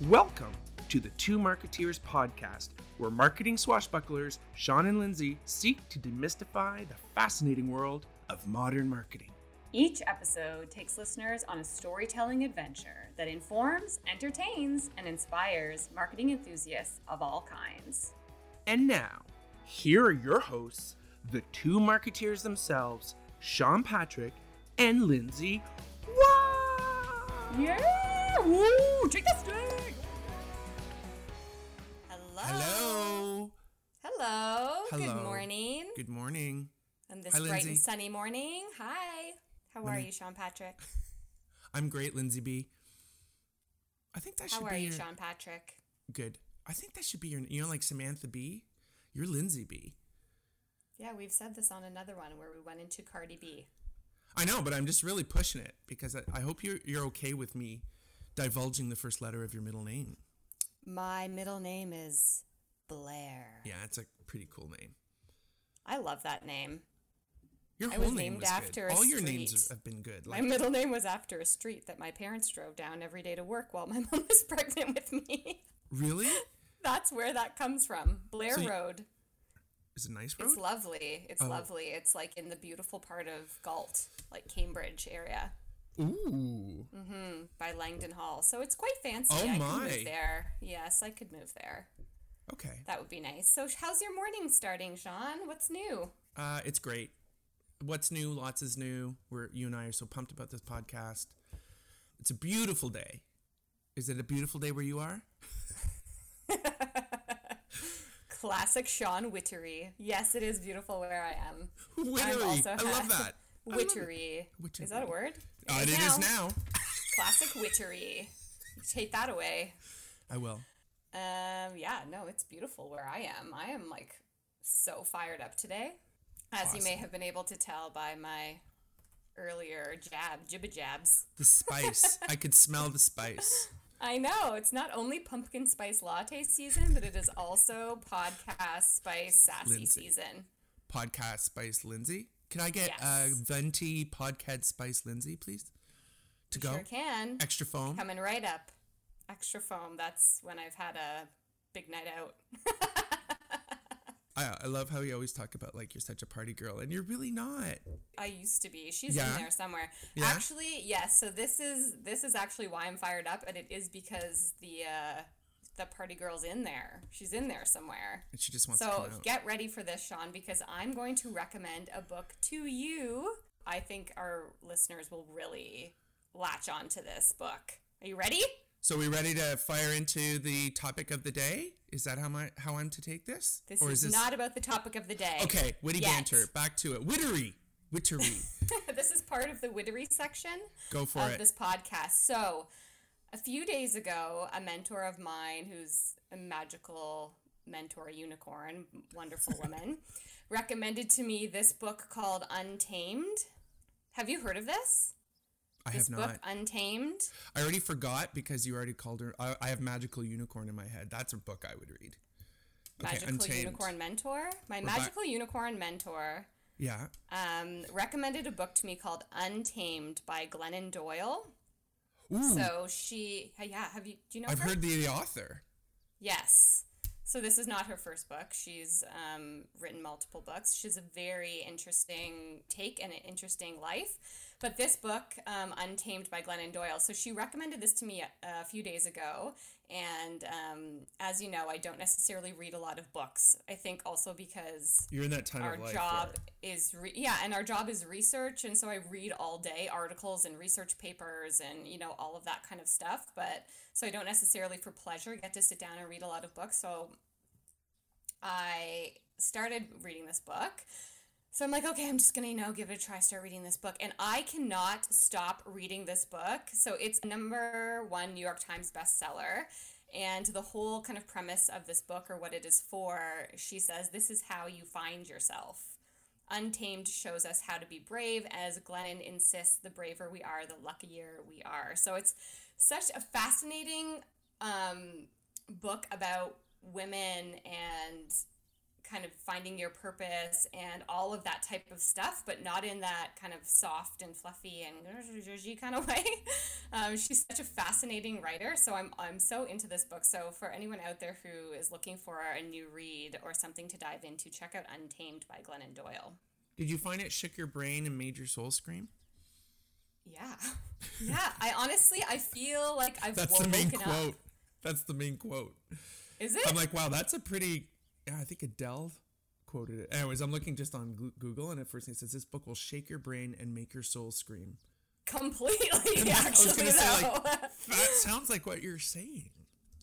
Welcome to the Two Marketeers podcast, where marketing swashbucklers Sean and Lindsay seek to demystify the fascinating world of modern marketing. Each episode takes listeners on a storytelling adventure that informs, entertains, and inspires marketing enthusiasts of all kinds. And now, here are your hosts, the two marketeers themselves, Sean Patrick and Lindsay. Wow! Yeah! Woo! Take stick! Hello. Hello. Hello. Good morning. Good morning. On this Hi, bright Lindsay. and sunny morning. Hi. How are you, Sean Patrick? I'm great, Lindsay B. I think that should How be are you, your, Sean Patrick? good. I think that should be your. You know, like Samantha B. You're Lindsay B. Yeah, we've said this on another one where we went into Cardi B. I know, but I'm just really pushing it because I, I hope you're you're okay with me divulging the first letter of your middle name. My middle name is Blair. Yeah, it's a pretty cool name. I love that name. Your I whole was name named was after good. a All your names have been good. My middle name was after a street that my parents drove down every day to work while my mom was pregnant with me. really? That's where that comes from. Blair So you- Road. Is it nice road? It's lovely. It's Oh. lovely. It's like in the beautiful part of Galt, like Cambridge area, Ooh. hmm by Langdon Hall. So it's quite fancy. Oh I could my. move there. Yes, I could move there. Okay. That would be nice. So how's your morning starting, Sean? What's new? Uh, it's great. What's new? Lots is new. We're you and I are so pumped about this podcast. It's a beautiful day. Is it a beautiful day where you are? Classic Sean Wittery. Yes, it is beautiful where I am. Wittery. I love that. Wittery. Wittery. Is that a word? Uh, it is now. Classic wittery. Take that away. I will. Um, yeah, no, it's beautiful where I am. I am like so fired up today, as you may have been able to tell by my earlier jab, jibba jabs. The spice. I could smell the spice. I know it's not only pumpkin spice latte season, but it is also podcast spice sassy Lindsay. season. Podcast spice Lindsay. Can I get Yes. uh, venti podcast spice Lindsay, please? To go. Sure can. Extra foam. Coming right up. Extra foam. That's when I've had a big night out. I, I love how you always talk about like you're such a party girl, and you're really not. I used to be. She's Yeah? in there somewhere. Yeah? Actually, yes. So this is this is actually why I'm fired up, and it is because the uh, the party girl's in there. She's in there somewhere. And she just wants to So get ready for this, Sean, because I'm going to recommend a book to you. I think our listeners will really latch on to this book. Are you ready? So we ready to fire into the topic of the day? Is that how my how I'm to take this? This or is, this not about the topic of the day. Okay, witty yet. banter. Back to it. Wittery. Wittery. this is part of the Wittery section. Go for of it. this podcast. So, a few days ago, a mentor of mine, who's a magical mentor unicorn, wonderful woman, recommended to me this book called Untamed. Have you heard of this? I This have book, not. Untamed. I already forgot because you already called her. I, I have Magical Unicorn in my head. That's a book I would read. Okay, Magical Untamed. Unicorn Mentor. My back- magical unicorn mentor Yeah. um, recommended a book to me called Untamed by Glennon Doyle. Ooh. So she, yeah, have you? Do you know I've her? heard the, the author. Yes. So this is not her first book. She's um, written multiple books. She's a very interesting take and an interesting life. But this book, um, Untamed by Glennon Doyle, so she recommended this to me a, a few days ago. And um, as you know, I don't necessarily read a lot of books. I think also because You're in that time our of life. job where- is re- yeah and our job is research and so i read all day articles and research papers and you know all of that kind of stuff but so i don't necessarily for pleasure get to sit down and read a lot of books so i started reading this book so i'm like okay i'm just gonna you know give it a try start reading this book and i cannot stop reading this book so it's number one new york times bestseller and the whole kind of premise of this book or what it is for, she says, this is how you find yourself. Untamed shows us how to be brave, as Glennon insists the braver we are, the luckier we are. So it's such a fascinating um, book about women and kind of finding your purpose and all of that type of stuff, but not in that kind of soft and fluffy and kind of way. Um, she's such a fascinating writer, so I'm I'm so into this book. So for anyone out there who is looking for a new read or something to dive into, check out Untamed by Glennon Doyle. Did you find it shook your brain and made your soul scream? Yeah, yeah. I honestly, I feel like I've that's the main quote. Up. That's the main quote. Is it? I'm like, wow, that's a pretty. Yeah, I think Adele quoted it. Anyways, I'm looking just on Google, and at first it says this book will shake your brain and make your soul scream. Completely, actually, I was say, like, that sounds like what you're saying.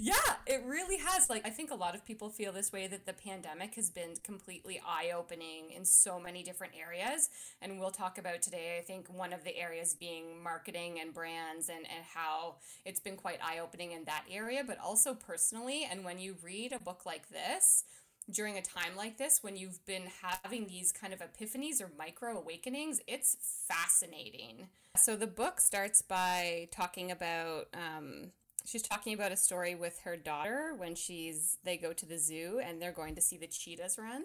Yeah, it really has. Like, I think a lot of people feel this way that the pandemic has been completely eye opening in so many different areas. And we'll talk about today, I think, one of the areas being marketing and brands and, and how it's been quite eye opening in that area, but also personally. And when you read a book like this, during a time like this, when you've been having these kind of epiphanies or micro awakenings, it's fascinating. So the book starts by talking about um, she's talking about a story with her daughter when she's they go to the zoo and they're going to see the cheetahs run.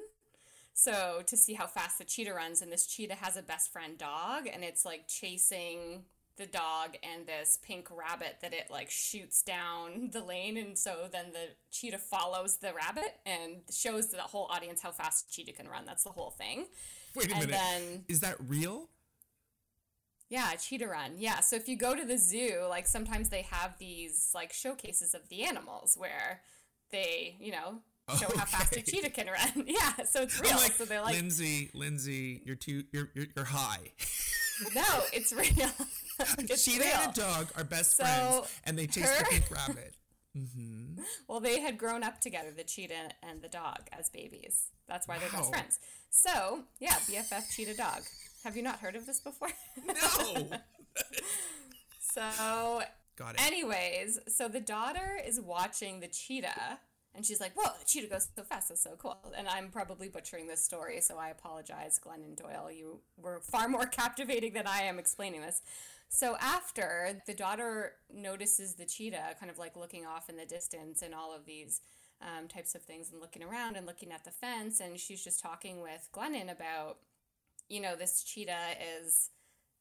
So to see how fast the cheetah runs, and this cheetah has a best friend dog, and it's like chasing the dog and this pink rabbit that it like shoots down the lane, and so then the cheetah follows the rabbit and shows the whole audience how fast cheetah can run. That's the whole thing. Wait a and minute. Then, Is that real? Yeah, cheetah run. Yeah. So if you go to the zoo, like sometimes they have these like showcases of the animals where they, you know, show okay. how fast a cheetah can run. yeah. So it's real. Like, so they're like Lindsay, Lindsay, you're too you're you're, you're high. no, it's real. it's cheetah real. and a dog are best so friends, and they chase her... the pink rabbit. Mm-hmm. Well, they had grown up together, the cheetah and the dog, as babies. That's why they're best friends. So, yeah, BFF cheetah dog. Have you not heard of this before? No. so, got it. Anyways, so the daughter is watching the cheetah and she's like, Whoa, the cheetah goes so fast. That's so cool. And I'm probably butchering this story, so I apologize, Glennon Doyle. You were far more captivating than I am explaining this. So after the daughter notices the cheetah kind of like looking off in the distance and all of these um, types of things and looking around and looking at the fence, and she's just talking with Glennon about you know, this cheetah is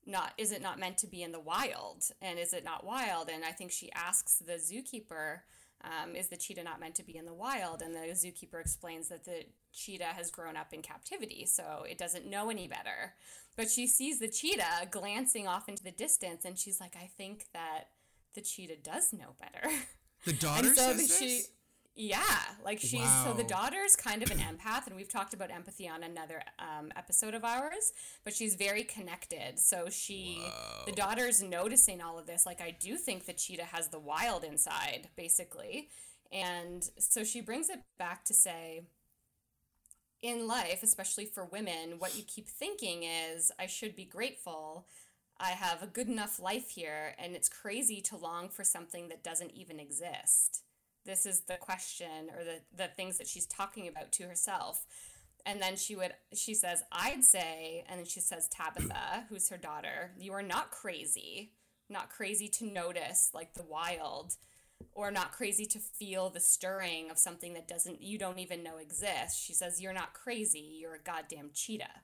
not is it not meant to be in the wild and is it not wild and i think she asks the zookeeper um, is the cheetah not meant to be in the wild? And the zookeeper explains that the cheetah has grown up in captivity so it doesn't know any better. But she sees the cheetah glancing off into the distance and she's like i think that the cheetah does know better. The daughter so says she, this? Yeah, like she's wow. so the daughter's kind of an empath, and we've talked about empathy on another um, episode of ours. But she's very connected, so she Whoa. the daughter's noticing all of this. Like I do think that cheetah has the wild inside, basically, and so she brings it back to say, in life, especially for women, what you keep thinking is, I should be grateful. I have a good enough life here, and it's crazy to long for something that doesn't even exist this is the question or the, the things that she's talking about to herself. And then she would she says i'd say and then she says tabitha who's her daughter you are not crazy not crazy to notice like the wild or not crazy to feel the stirring of something that doesn't you don't even know exists. She says you're not crazy you're a goddamn cheetah.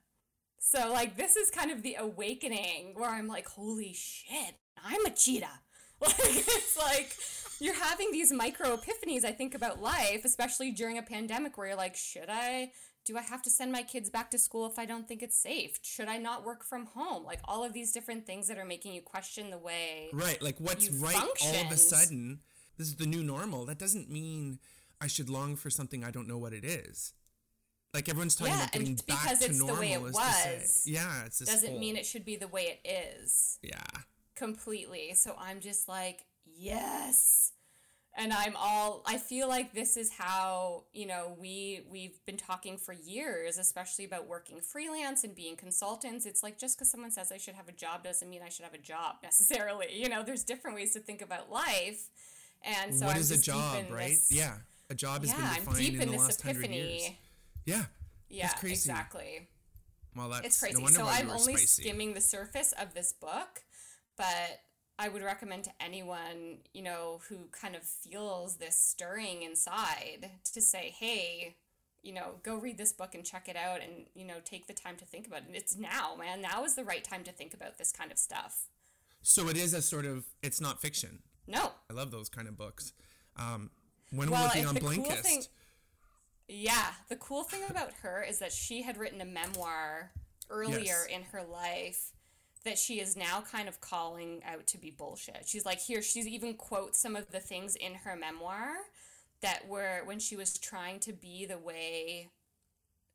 So like this is kind of the awakening where i'm like holy shit i'm a cheetah. Like it's like you're having these micro epiphanies, I think, about life, especially during a pandemic where you're like, should I? Do I have to send my kids back to school if I don't think it's safe? Should I not work from home? Like all of these different things that are making you question the way. Right. Like what's right functioned. all of a sudden. This is the new normal. That doesn't mean I should long for something I don't know what it is. Like everyone's talking yeah, about getting back because to it's normal. The way it was, yeah, it's doesn't whole, mean it should be the way it is. Yeah. Completely. So I'm just like, yes. And i'm all i feel like this is how you know we we've been talking for years especially about working freelance and being consultants. It's like just because someone says i should have a job doesn't mean i should have a job necessarily. You know there's different ways to think about life. And so what I'm is a job right? this, yeah. A job has yeah, been defined I'm deep in, in the last epiphany. hundred years. Yeah. Yeah exactly. Well that's it's crazy. no so i'm only skimming the surface of this book but I would recommend to anyone, you know, who kind of feels this stirring inside to say, hey, you know, go read this book and check it out and, you know, take the time to think about it. And it's now, man. Now is the right time to think about this kind of stuff. So it is a sort of, it's not fiction. No. I love those kind of books. Um, when well, will it be on Blinkist? Cool thing, yeah. The cool thing about her is that she had written a memoir earlier yes. in her life that she is now kind of calling out to be bullshit. She's like, here, she's even quotes some of the things in her memoir that were when she was trying to be the way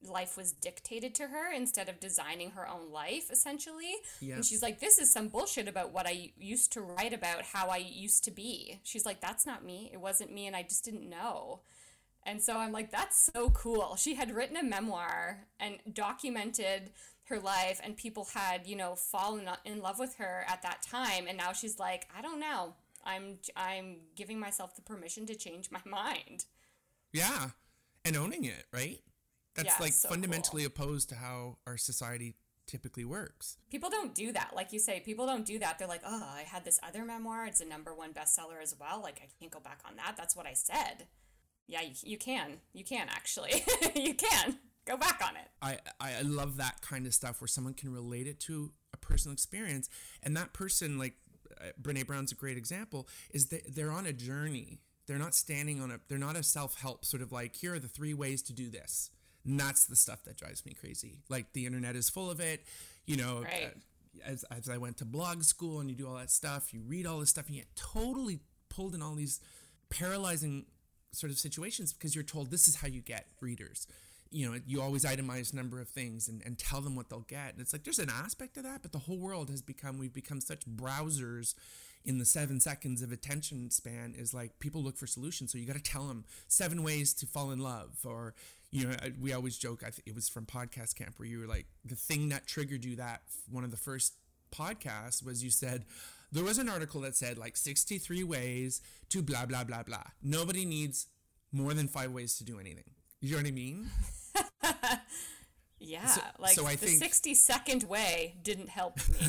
life was dictated to her instead of designing her own life essentially. Yeah. and she's like this is some bullshit about what i used to write about how i used to be. She's like that's not me. It wasn't me and i just didn't know. And so i'm like that's so cool. She had written a memoir and documented her life and people had you know fallen in love with her at that time. And now she's like i don't know. I'm i'm giving myself the permission to change my mind. Yeah. And owning it right? That's yeah, like so fundamentally cool. opposed to how our society typically works. People don't do that. Like you say people don't do that. They're like oh i had this other memoir. It's a number one bestseller as well. Like i can't go back on that. That's what i said. Yeah you, you can. You can actually. You can go back on it. I, I love that kind of stuff where someone can relate it to a personal experience. And that person, like uh, Brene Brown's a great example, is that they're on a journey. They're not standing on a, they're not a self help sort of like, here are the three ways to do this. And that's the stuff that drives me crazy. Like the internet is full of it. You know, right. uh, as, as I went to blog school and you do all that stuff, you read all this stuff and you get totally pulled in all these paralyzing sort of situations because you're told this is how you get readers you know, you always itemize number of things and, and tell them what they'll get. And it's like there's an aspect of that, but the whole world has become we've become such browsers in the seven seconds of attention span is like people look for solutions. So you got to tell them seven ways to fall in love, or you know, we always joke. I think it was from podcast camp where you were like the thing that triggered you that one of the first podcasts was you said there was an article that said like 63 ways to blah blah blah blah. Nobody needs more than five ways to do anything. You know what I mean? yeah, so, like so I the think... 60 second way didn't help me.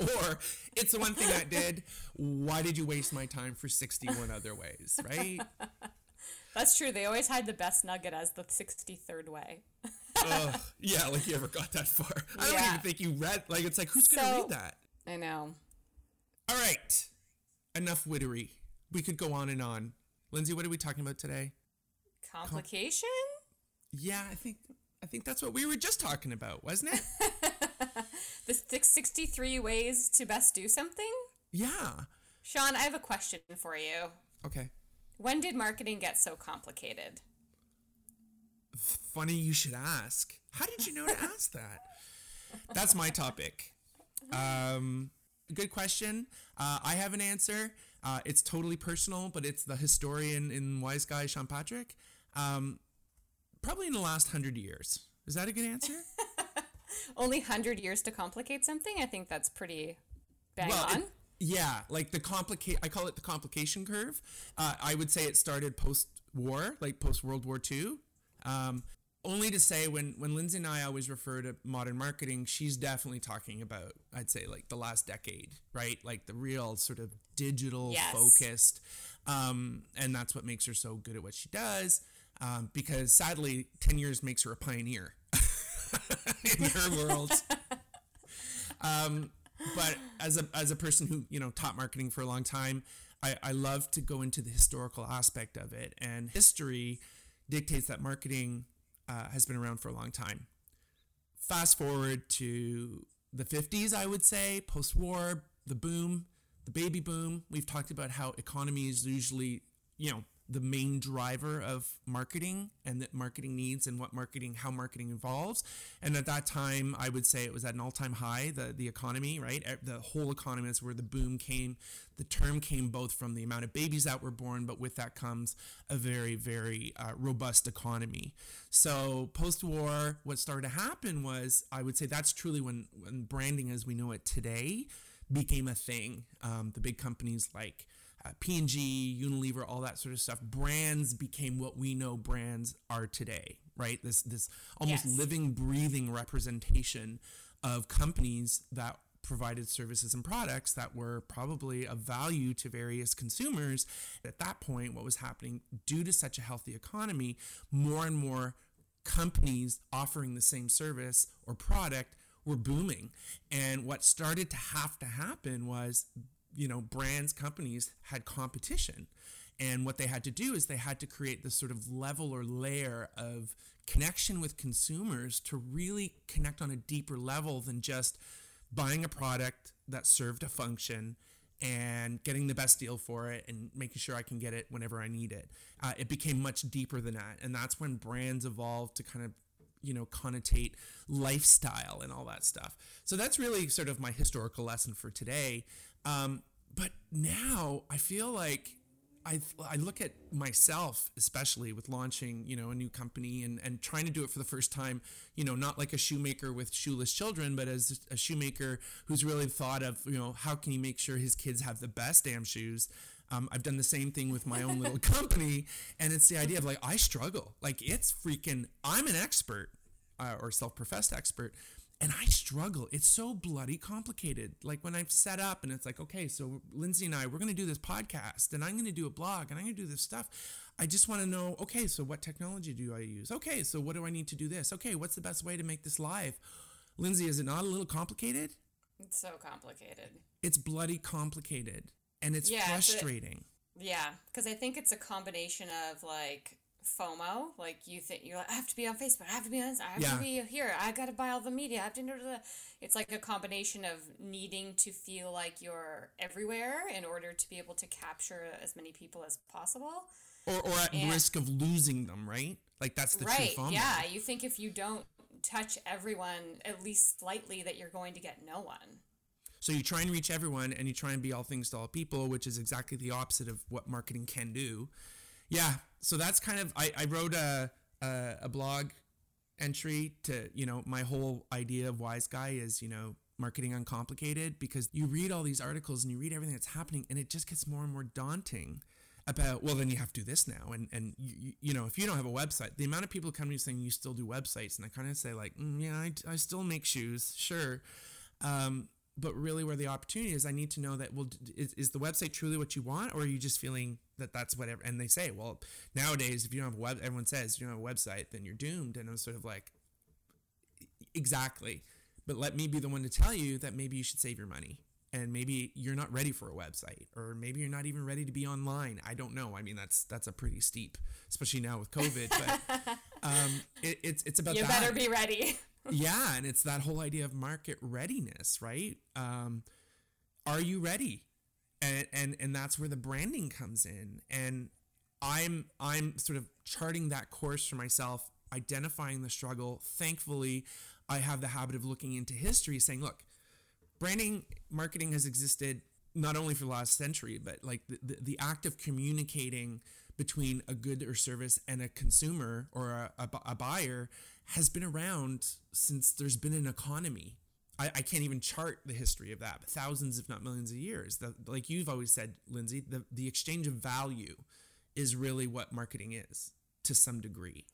or it's the one thing that did. Why did you waste my time for 61 other ways, right? That's true. They always hide the best nugget as the 63rd way. uh, yeah, like you ever got that far. I don't even think you read, like, it's like, who's going to so, read that? I know. All right. Enough wittery. We could go on and on. Lindsay, what are we talking about today? Complication? Com- yeah, I think I think that's what we were just talking about, wasn't it? the 63 ways to best do something? Yeah. Sean, I have a question for you. Okay. When did marketing get so complicated? Funny you should ask. How did you know to ask that? That's my topic. Um, good question. Uh, I have an answer. Uh, it's totally personal, but it's the historian in Wise Guy, Sean Patrick. Um, probably in the last hundred years. Is that a good answer? Only hundred years to complicate something. I think that's pretty bang well, on. It, yeah, like the complicate. I call it the complication curve. Uh, I would say it started post-war, like post World War II. Um, only to say when when Lindsay and I always refer to modern marketing, she's definitely talking about I'd say like the last decade, right? Like the real sort of digital yes. focused, um, and that's what makes her so good at what she does. Um, because sadly, ten years makes her a pioneer in her world. um, but as a as a person who you know taught marketing for a long time, I, I love to go into the historical aspect of it, and history dictates that marketing uh, has been around for a long time. Fast forward to the 50s, I would say, post war, the boom, the baby boom. We've talked about how economies usually, you know, the main driver of marketing and that marketing needs and what marketing how marketing evolves. And at that time i would say it was at an all-time high the the economy right? The whole economy is where the boom came. The term came both from the amount of babies that were born but with that comes a very very uh, robust economy. So post-war what started to happen was i would say that's truly when when branding as we know it today became a thing. Um, the big companies like uh, P&G, Unilever, all that sort of stuff. Brands became what we know brands are today, right? This this almost yes. living, breathing representation of companies that provided services and products that were probably of value to various consumers. At that point, what was happening due to such a healthy economy, more and more companies offering the same service or product were booming. And what started to have to happen was, you know, brands, companies had competition. And what they had to do is they had to create this sort of level or layer of connection with consumers to really connect on a deeper level than just buying a product that served a function and getting the best deal for it and making sure I can get it whenever I need it. Uh, it became much deeper than that. And that's when brands evolved to kind of, you know, connotate lifestyle and all that stuff. So that's really sort of my historical lesson for today. Um, but now I feel like I, I look at myself, especially with launching, you know, a new company and, and trying to do it for the first time, you know, not like a shoemaker with shoeless children, but as a shoemaker who's really thought of, you know, how can he make sure his kids have the best damn shoes? Um, I've done the same thing with my own little company. And it's the idea of like, I struggle. Like, it's freaking, I'm an expert uh, or self professed expert and I struggle. It's so bloody complicated. Like when I've set up and it's like, okay, so Lindsay and I, we're going to do this podcast and I'm going to do a blog and I'm going to do this stuff. I just want to know, okay, so what technology do I use? Okay, so what do I need to do this? Okay, what's the best way to make this live? Lindsay, is it not a little complicated? It's so complicated. It's bloody complicated and it's yeah, frustrating. yeah, because I think it's a combination of like FOMO. Like you think you're like, I have to be on Facebook, I have to be on this, I have yeah. to be here, I got to buy all the media. I have to. It's like a combination of needing to feel like you're everywhere in order to be able to capture as many people as possible. Or, or at and, risk of losing them, right? Like that's the right. true FOMO. Yeah, you think if you don't touch everyone at least slightly, that you're going to get no one. So you try and reach everyone, and you try and be all things to all people, which is exactly the opposite of what marketing can do. Yeah, so that's kind of I, I wrote a, a, a blog entry to you know my whole idea of wise guy is you know marketing uncomplicated because you read all these articles and you read everything that's happening and it just gets more and more daunting about well then you have to do this now. And and you, you know if you don't have a website the amount of people come to me saying you still do websites and i kind of say like mm, yeah I, I still make shoes sure. Um, but really where the opportunity is i need to know that well is, is the website truly what you want or are you just feeling that that's whatever and they say well nowadays if you don't have a web everyone says you don't have a website then you're doomed and i'm sort of like exactly. But let me be the one to tell you that maybe you should save your money and maybe you're not ready for a website or maybe you're not even ready to be online. I don't know. I mean that's that's a pretty steep especially now with covid but um, it, it's it's about you that. better be ready yeah, and it's that whole idea of market readiness, right? Um, are you ready? And and and that's where the branding comes in. And I'm I'm sort of charting that course for myself, identifying the struggle. Thankfully, I have the habit of looking into history, saying, look, branding marketing has existed not only for the last century, but like the, the, the act of communicating between a good or service and a consumer or a, a, a buyer has been around since there's been an economy. I, I can't even chart the history of that, but thousands, if not millions of years. The, like you've always said, Lindsay, the, the exchange of value is really what marketing is to some degree.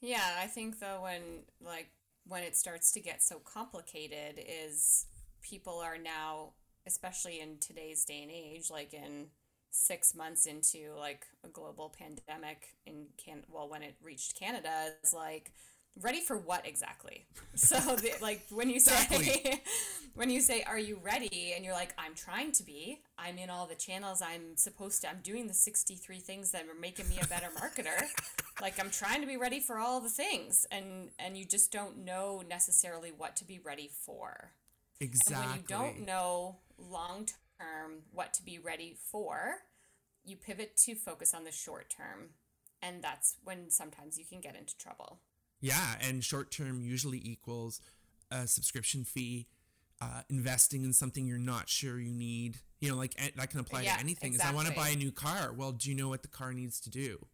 Yeah, I think though when like when it starts to get so complicated is people are now especially in today's day and age like in 6 months into like a global pandemic in can well when it reached Canada is like ready for what exactly? So the, like when you say exactly. when you say are you ready? and you're like i'm trying to be. I'm in all the channels. I'm supposed to i'm doing the 63 things that are making me a better marketer. Like i'm trying to be ready for all the things. And and you just don't know necessarily what to be ready for. Exactly and when you don't know long term what to be ready for you pivot to focus on the short term. And that's when sometimes you can get into trouble yeah, and short term usually equals a subscription fee, uh, investing in something you're not sure you need. You know, like that can apply yeah, to anything. Exactly. Is I want to buy a new car. Well, do you know what the car needs to do?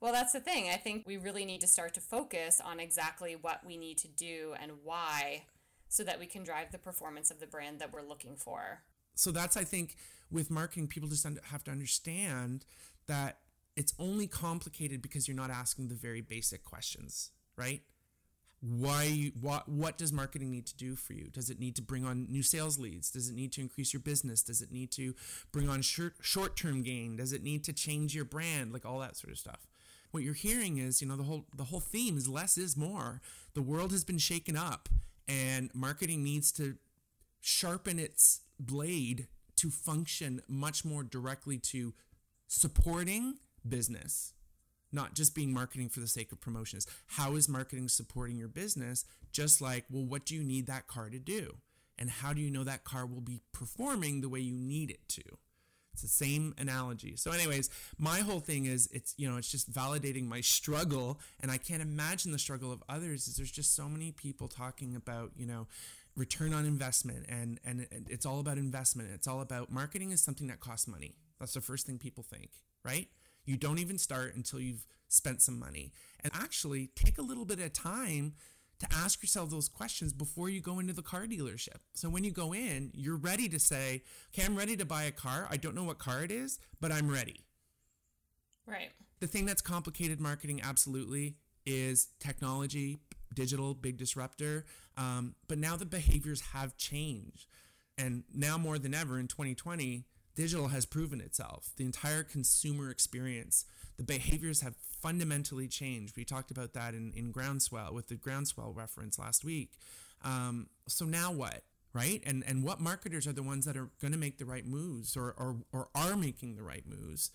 Well, that's the thing. I think we really need to start to focus on exactly what we need to do and why so that we can drive the performance of the brand that we're looking for. So that's I think with marketing people just have to understand that it's only complicated because you're not asking the very basic questions right? why what what does marketing need to do for you? Does it need to bring on new sales leads? Does it need to increase your business? Does it need to bring on short short-term gain? Does it need to change your brand? Like all that sort of stuff. What you're hearing is you know the whole the whole theme is less is more. The world has been shaken up and marketing needs to sharpen its blade to function much more directly to supporting business not just being marketing for the sake of promotions. How is marketing supporting your business? Just like, well, what do you need that car to do? And how do you know that car will be performing the way you need it to? It's the same analogy. So, anyways, my whole thing is it's, you know, it's just validating my struggle. And I can't imagine the struggle of others is there's just so many people talking about, you know, return on investment and, and it's all about investment. It's all about marketing is something that costs money. That's the first thing people think, right? You don't even start until you've spent some money. And actually, take a little bit of time to ask yourself those questions before you go into the car dealership. So when you go in, you're ready to say, okay, I'm ready to buy a car. I don't know what car it is, but I'm ready. Right. The thing that's complicated marketing, absolutely, is technology, digital, big disruptor. Um, but now the behaviors have changed. And now more than ever in 2020, digital has proven itself. The entire consumer experience, the behaviors have fundamentally changed. We talked about that in, in Groundswell with the Groundswell reference last week. Um, so now what? Right? And and what marketers are the ones that are going to make the right moves or, or or are making the right moves?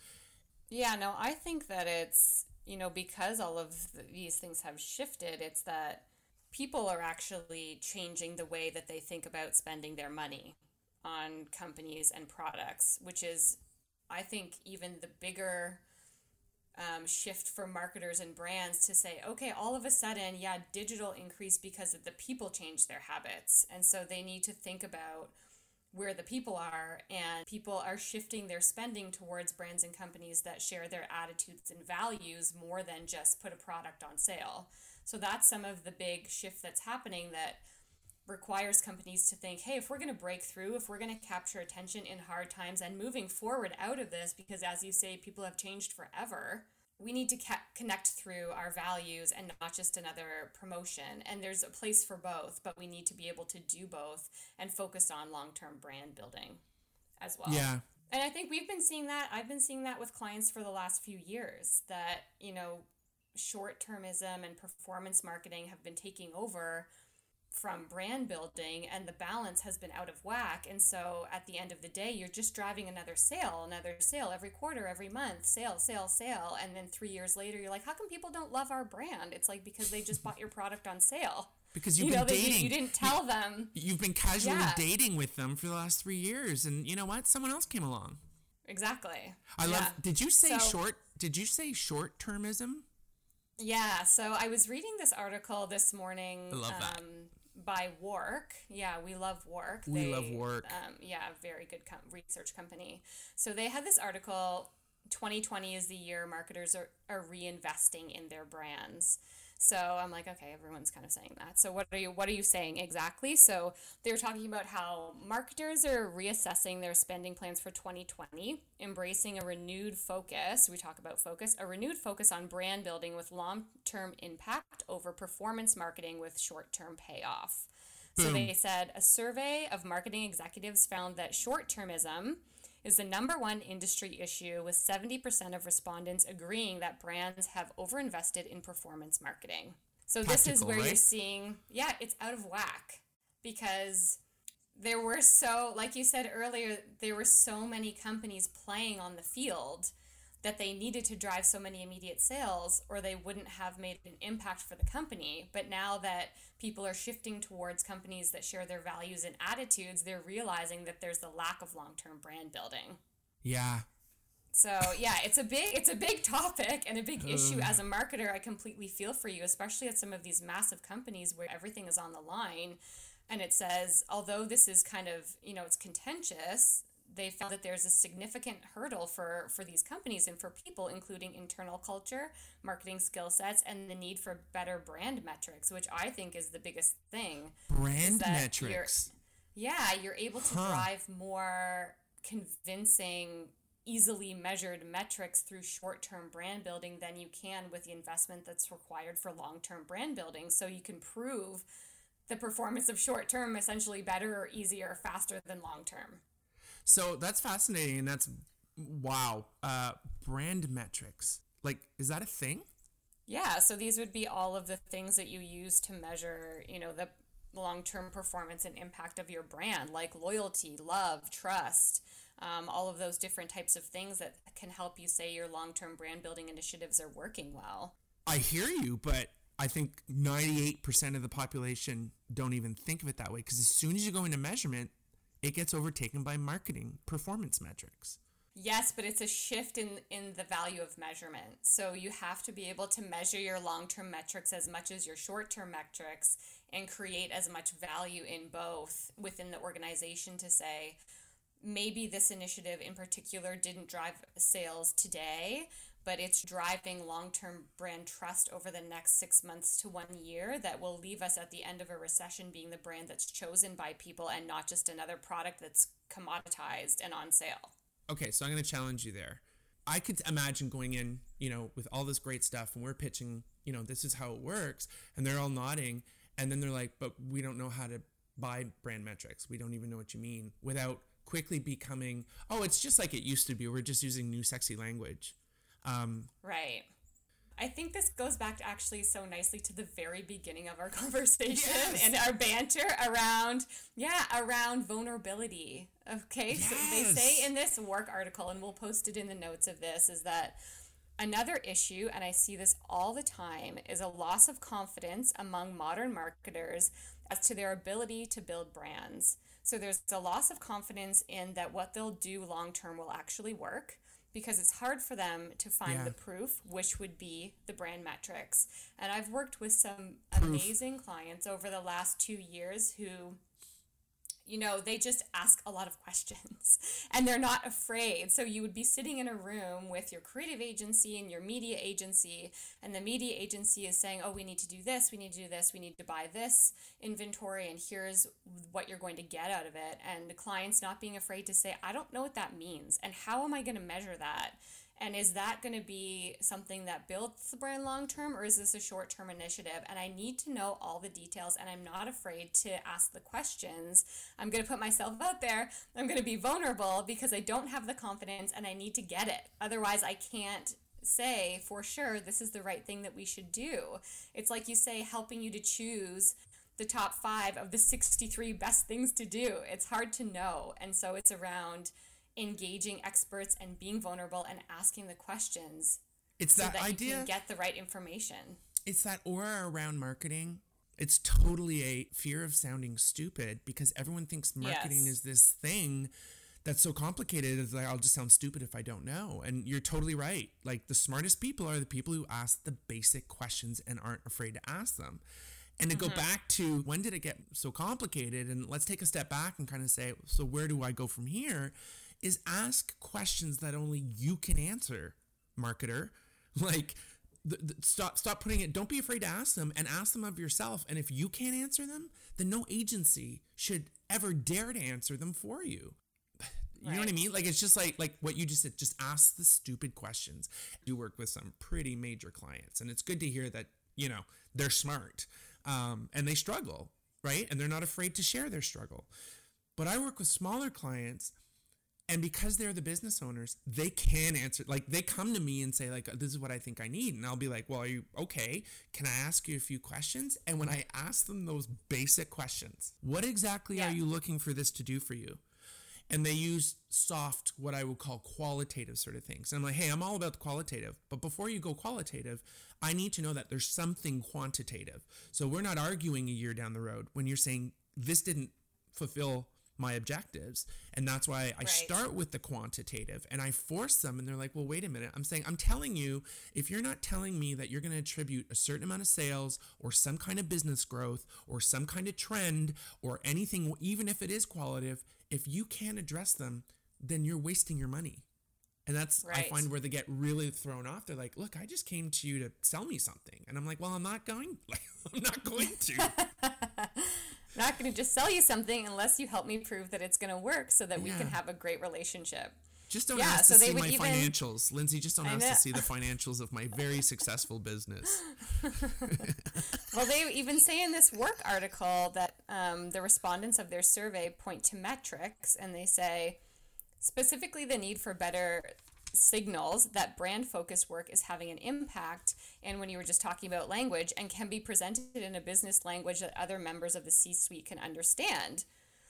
Yeah, no, I think that it's, you know, because all of the, these things have shifted, it's that people are actually changing the way that they think about spending their money on companies and products, which is, I think, even the bigger um, shift for marketers and brands to say, okay, all of a sudden, yeah, digital increased because of the people change their habits. And so they need to think about where the people are, and people are shifting their spending towards brands and companies that share their attitudes and values more than just put a product on sale. So that's some of the big shift that's happening that requires companies to think, hey, if we're going to break through, if we're going to capture attention in hard times and moving forward out of this, because as you say, people have changed forever, we need to ca- connect through our values and not just another promotion. And there's a place for both, but we need to be able to do both and focus on long term brand building as well. Yeah. And I think we've been seeing that. I've been seeing that with clients for the last few years that, you know, short termism and performance marketing have been taking over from brand building and the balance has been out of whack and so at the end of the day you're just driving another sale another sale every quarter every month sale sale sale and then 3 years later you're like how come people don't love our brand it's like because they just bought your product on sale because you've you been know, dating. They, you didn't tell them. You've been casually yeah. dating with them for the last three years, and you know what? Someone else came along. Exactly. I yeah. love. Did you say so, short? Did you say short termism? Yeah. So I was reading this article this morning. I love that. Um, by WARC. Yeah, we love WARC. We they, love WARC. Um, yeah, very good com- research company. So they had this article 2020 is the year marketers are, are reinvesting in their brands. So I'm like, okay, everyone's kind of saying that. So what are you what are you saying exactly? So they were talking about how marketers are reassessing their spending plans for 2020, embracing a renewed focus. We talk about focus, a renewed focus on brand building with long-term impact over performance marketing with short-term payoff. So they said a survey of marketing executives found that short-termism is the number one industry issue, with 70% of respondents agreeing that brands have overinvested in performance marketing. So, Tactical, this is where right? you're seeing, yeah, it's out of whack because there were so, like you said earlier, there were so many companies playing on the field that they needed to drive so many immediate sales or they wouldn't have made an impact for the company. But now that people are shifting towards companies that share their values and attitudes, they're realizing that there's the lack of long-term brand building. Yeah. So, yeah, it's a big it's a big topic and a big issue as a marketer. I completely feel for you, especially at some of these massive companies where everything is on the line and it says although this is kind of, you know, it's contentious, they found that there's a significant hurdle for for these companies and for people including internal culture marketing skill sets and the need for better brand metrics which i think is the biggest thing brand metrics you're, yeah you're able to huh. drive more convincing easily measured metrics through short term brand building than you can with the investment that's required for long term brand building. So you can prove the performance of short term essentially better or easier or faster than long term. So that's fascinating. And that's wow. Uh, brand metrics. Like, is that a thing? Yeah. So these would be all of the things that you use to measure, you know, the long term performance and impact of your brand, like loyalty, love, trust um, all of those different types of things that can help you say your long term brand building initiatives are working well. I hear you, but I think 98% of the population don't even think of it that way because as soon as you go into measurement, it gets overtaken by marketing performance metrics. Yes, but it's a shift in in the value of measurement. So you have to be able to measure your long-term metrics as much as your short-term metrics and create as much value in both within the organization to say, maybe this initiative in particular didn't drive sales today, but it's driving long term brand trust over the next six months to one year that will leave us at the end of a recession being the brand that's chosen by people and not just another product that's commoditized and on sale. Okay, so I'm going to challenge you there. I could imagine going in, you know, with all this great stuff and we're pitching, you know, this is how it works. And they're all nodding. And then they're like, but we don't know how to buy brand metrics. We don't even know what you mean without quickly becoming, oh, it's just like it used to be. We're just using new sexy language. Um, right. I think this goes back to actually so nicely to the very beginning of our conversation yes. and our banter around, yeah, around vulnerability. Okay, yes. so they say in this WARC article, and we'll post it in the notes of this, is that another issue, and I see this all the time, is a loss of confidence among modern marketers as to their ability to build brands. So there's a loss of confidence in that what they'll do long term will actually work because it's hard for them to find yeah. the proof, which would be the brand metrics. And I've worked with some proof. amazing clients over the last two years who you know, they just ask a lot of questions and they're not afraid. So you would be sitting in a room with your creative agency and your media agency, and the media agency is saying, oh, we need to do this, we need to do this, we need to buy this inventory, and here's what you're going to get out of it. And the client's not being afraid to say, I don't know what that means, and how am I going to measure that? And is that going to be something that builds the brand long term or is this a short term initiative? And I need to know all the details and I'm not afraid to ask the questions. I'm going to put myself out there. I'm going to be vulnerable because I don't have the confidence and I need to get it. Otherwise, I can't say for sure this is the right thing that we should do. It's like you say, helping you to choose the top five of the 63 best things to do. It's hard to know. And so it's around engaging experts and being vulnerable and asking the questions. It's so that, that idea. You can get the right information. It's that aura around marketing. It's totally a fear of sounding stupid because everyone thinks marketing yes. is this thing that's so complicated. It's like I'll just sound stupid if I don't know. And you're totally right. Like the smartest people are the people who ask the basic questions and aren't afraid to ask them. And to mm-hmm. go back to when did it get so complicated? And let's take a step back and kind of say, so where do I go from here? Is ask questions that only you can answer, marketer. Like, the, the, stop stop putting it don't be afraid to ask them and ask them of yourself. And if you can't answer them then no agency should ever dare to answer them for you. You right. know what i mean? Like it's just like like what you just said just ask the stupid questions. You work with some pretty major clients and it's good to hear that you know they're smart um, and they struggle right? And they're not afraid to share their struggle. But i work with smaller clients and because they're the business owners they can answer like they come to me and say like this is what i think i need. And i'll be like well are you okay? Can i ask you a few questions? And when i ask them those basic questions what exactly yeah. are you looking for this to do for you? And they use soft what i would call qualitative sort of things. And i'm like hey i'm all about the qualitative but before you go qualitative i need to know that there's something quantitative. So we're not arguing a year down the road when you're saying this didn't fulfill my objectives. And that's why I right. start with the quantitative and I force them. And they're like, well, wait a minute. I'm saying, I'm telling you, if you're not telling me that you're going to attribute a certain amount of sales or some kind of business growth or some kind of trend or anything, even if it is qualitative, if you can't address them, then you're wasting your money. And that's right. I find where they get really thrown off. They're like, "Look, I just came to you to sell me something," and I'm like, "Well, I'm not going. Like, I'm not going to." I'm not going to just sell you something unless you help me prove that it's going to WARC so that yeah. we can have a great relationship. Just don't yeah, ask so to see my even, financials. Lindsay, just don't ask to see the financials of my very successful business. well, they even say in this work article that um, the respondents of their survey point to metrics and they say specifically the need for better signals that brand focused work is having an impact and when you were just talking about language and can be presented in a business language that other members of the C suite can understand.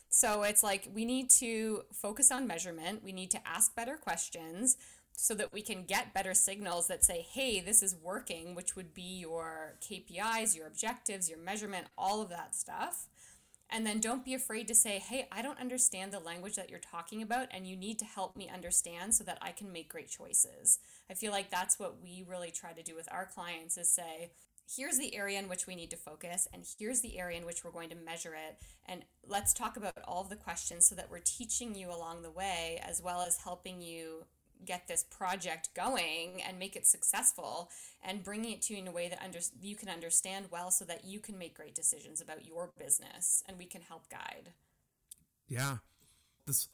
So it's like we need to focus on measurement, we need to ask better questions so that we can get better signals that say, hey, this is working, which would be your KPIs, your objectives, your measurement, all of that stuff. And then don't be afraid to say, hey, I don't understand the language that you're talking about, and you need to help me understand so that I can make great choices. I feel like that's what we really try to do with our clients is say, here's the area in which we need to focus, and here's the area in which we're going to measure it. And let's talk about all of the questions so that we're teaching you along the way, as well as helping you get this project going and make it successful and bringing it to you in a way that under, you can understand well so that you can make great decisions about your business and we can help guide. Yeah. This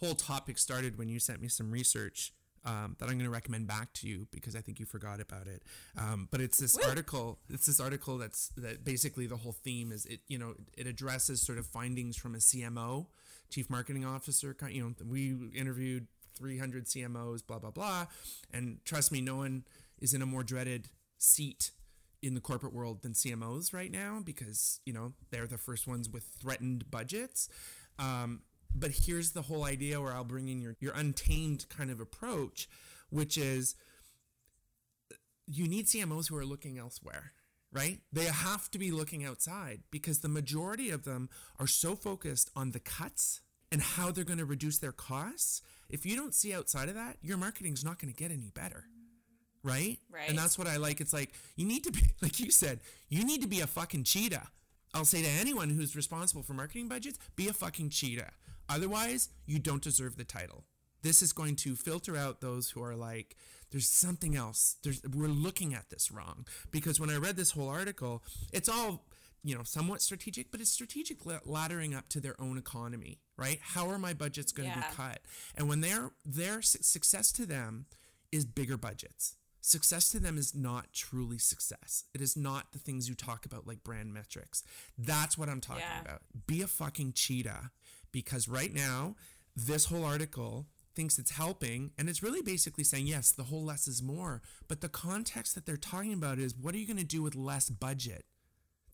whole topic started when you sent me some research um, that I'm going to recommend back to you because I think you forgot about it. Um, but it's this WARC article. It's this article that's that basically the whole theme is it. You know, it addresses sort of findings from a CMO, chief marketing officer. You know, we interviewed 300 CMOs, blah, blah, blah. And trust me, no one is in a more dreaded seat in the corporate world than CMOs right now because, you know, they're the first ones with threatened budgets. Um, but here's the whole idea where I'll bring in your, your untamed kind of approach, which is you need CMOs who are looking elsewhere right? They have to be looking outside because the majority of them are so focused on the cuts and how they're going to reduce their costs if you don't see outside of that, your marketing's not going to get any better. Right? Right. And that's what I like. It's like you need to be like you said, you need to be a fucking cheetah. I'll say to anyone who's responsible for marketing budgets, be a fucking cheetah. Otherwise, you don't deserve the title. This is going to filter out those who are like, there's something else. There's we're looking at this wrong. Because when I read this whole article, it's all you know, somewhat strategic, but it's strategic laddering up to their own economy, right? How are my budgets going to yeah. be cut? And when their their success to them is bigger budgets. Success to them is not truly success. It is not the things you talk about like brand metrics. That's what I'm talking yeah. about. Be a fucking cheetah because right now this whole article thinks it's helping and it's really basically saying yes the whole less is more but the context that they're talking about is what are you going to do with less budget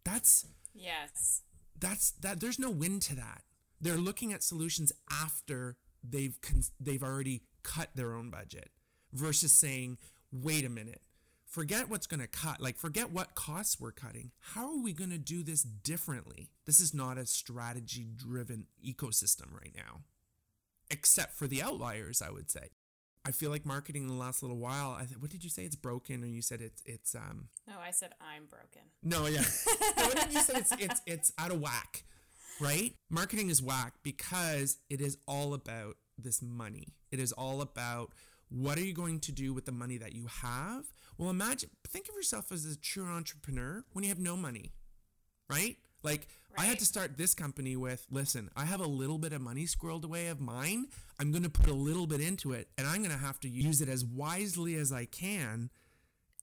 that's yes. That's that. There's no win to that. They're looking at solutions after they've they've already cut their own budget, versus saying, "Wait a minute." Forget what's going to cut. Like, forget what costs we're cutting. How are we going to do this differently? This is not a strategy driven ecosystem right now, except for the outliers, I would say. I feel like marketing in the last little while. I th- what did you say? It's broken, or you said it's it's um. No, I said I'm broken. No, yeah. no, what did you say? It's it's it's out of whack, right? Marketing is whack because it is all about this money. It is all about what are you going to do with the money that you have. Well, imagine think of yourself as a true entrepreneur when you have no money, right? Like Right. I had to start this company with listen, I have a little bit of money squirreled away of mine. I'm going to put a little bit into it and I'm going to have to use it as wisely as I can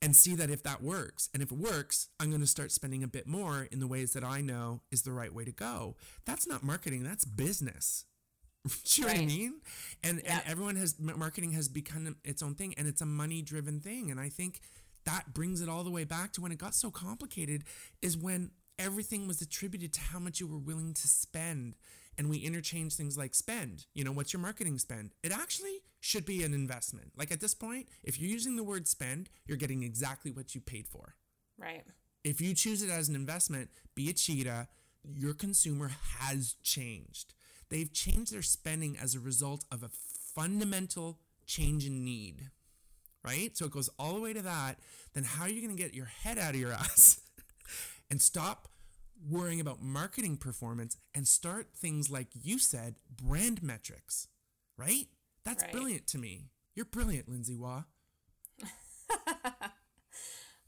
and see that if that works. And if it works, I'm going to start spending a bit more in the ways that I know is the right way to go. That's not marketing, that's business. Do you right. know what I mean? And yeah. and everyone has marketing has become its own thing and it's a money driven thing. And I think that brings it all the way back to when it got so complicated is when everything was attributed to how much you were willing to spend. And we interchange things like spend. You know, what's your marketing spend? It actually should be an investment. Like at this point, if you're using the word spend, you're getting exactly what you paid for. Right. If you choose it as an investment, be a cheetah, your consumer has changed. They've changed their spending as a result of a fundamental change in need. Right? So it goes all the way to that. Then how are you going to get your head out of your ass and stop worrying about marketing performance and start things like you said, brand metrics, right? That's right. brilliant to me. You're brilliant, Lindsay Waugh.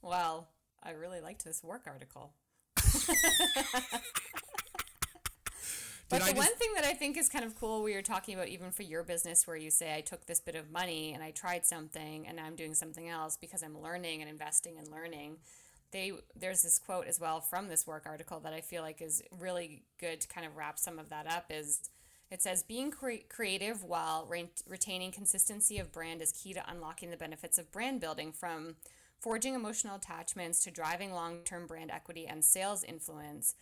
well, I really liked this WARC article. But the just... one thing that I think is kind of cool, we were talking about even for your business, where you say, I took this bit of money and I tried something and now I'm doing something else because I'm learning and investing and learning. They there's this quote as well from this WARC article that I feel like is really good to kind of wrap some of that up. Is it says being cre- creative while re- retaining consistency of brand is key to unlocking the benefits of brand building from forging emotional attachments to driving long-term brand equity and sales influence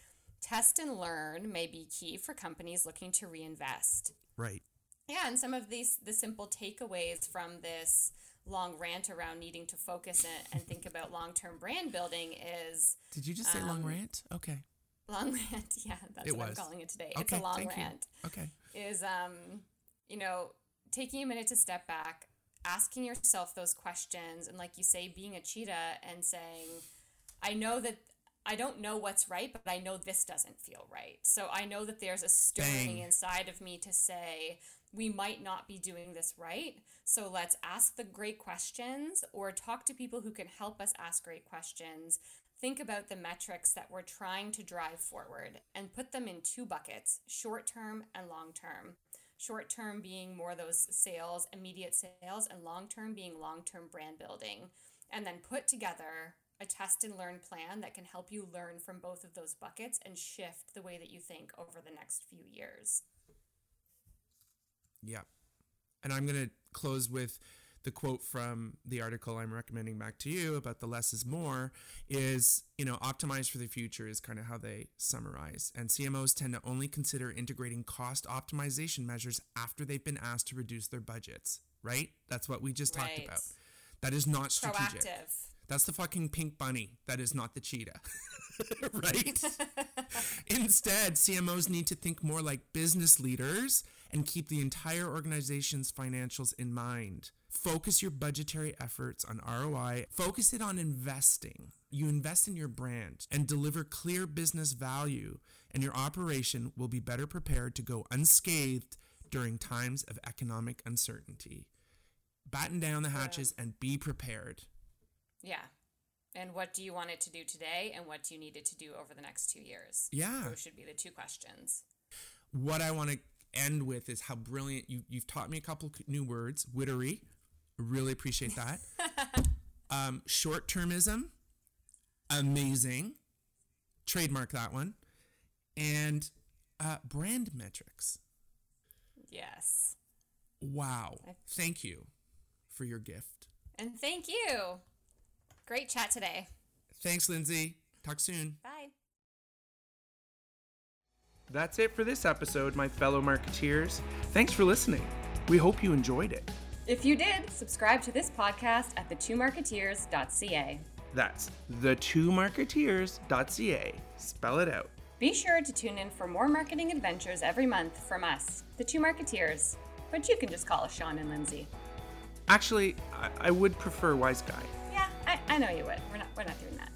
Test and learn may be key for companies looking to reinvest. Right. Yeah, and some of these the simple takeaways from this long rant around needing to focus and think about long-term brand building is Did you just say um, long rant? Okay. Long rant, yeah, that's it what was. I'm calling it today. Okay, it's a long rant. You. Okay. Is um, you know, taking a minute to step back, asking yourself those questions and like you say being a cheetah and saying I know that I don't know what's right, but I know this doesn't feel right. So I know that there's a stirring Bang. inside of me to say, we might not be doing this right. So let's ask the great questions or talk to people who can help us ask great questions. Think about the metrics that we're trying to drive forward and put them in two buckets short term and long term. Short term being more those sales, immediate sales, and long term being long term brand building. And then put together a test and learn plan that can help you learn from both of those buckets and shift the way that you think over the next few years. Yeah. And I'm going to close with the quote from the article I'm recommending back to you about the less is more is, you know, optimize for the future is kind of how they summarize. And CMOs tend to only consider integrating cost optimization measures after they've been asked to reduce their budgets, right? That's what we just right. talked about. That is not strategic. Proactive. That's the fucking pink bunny. That is not the cheetah. right? Instead, CMOs need to think more like business leaders and keep the entire organization's financials in mind. Focus your budgetary efforts on ROI. Focus it on investing. You invest in your brand and deliver clear business value, and your operation will be better prepared to go unscathed during times of economic uncertainty. Batten down the hatches and be prepared. Yeah. And what do you want it to do today and what do you need it to do over the next two years? Yeah. Those should be the two questions. What I want to end with is how brilliant you, you've taught me a couple new words. Wittery. Really appreciate that. um, Short termism. Amazing. Trademark that one. And uh, brand metrics. Yes. Wow. Thank you for your gift. And thank you. Great chat today. Thanks, Lindsay. Talk soon. Bye. That's it for this episode, my fellow marketeers. Thanks for listening. We hope you enjoyed it. If you did, subscribe to this podcast at the2marketeers.ca. That's the2marketeers.ca. Spell it out. Be sure to tune in for more marketing adventures every month from us, the two marketeers. But you can just call us Sean and Lindsay. Actually, I, I would prefer Wise Guy. I, I know you would. We're not we're not doing that.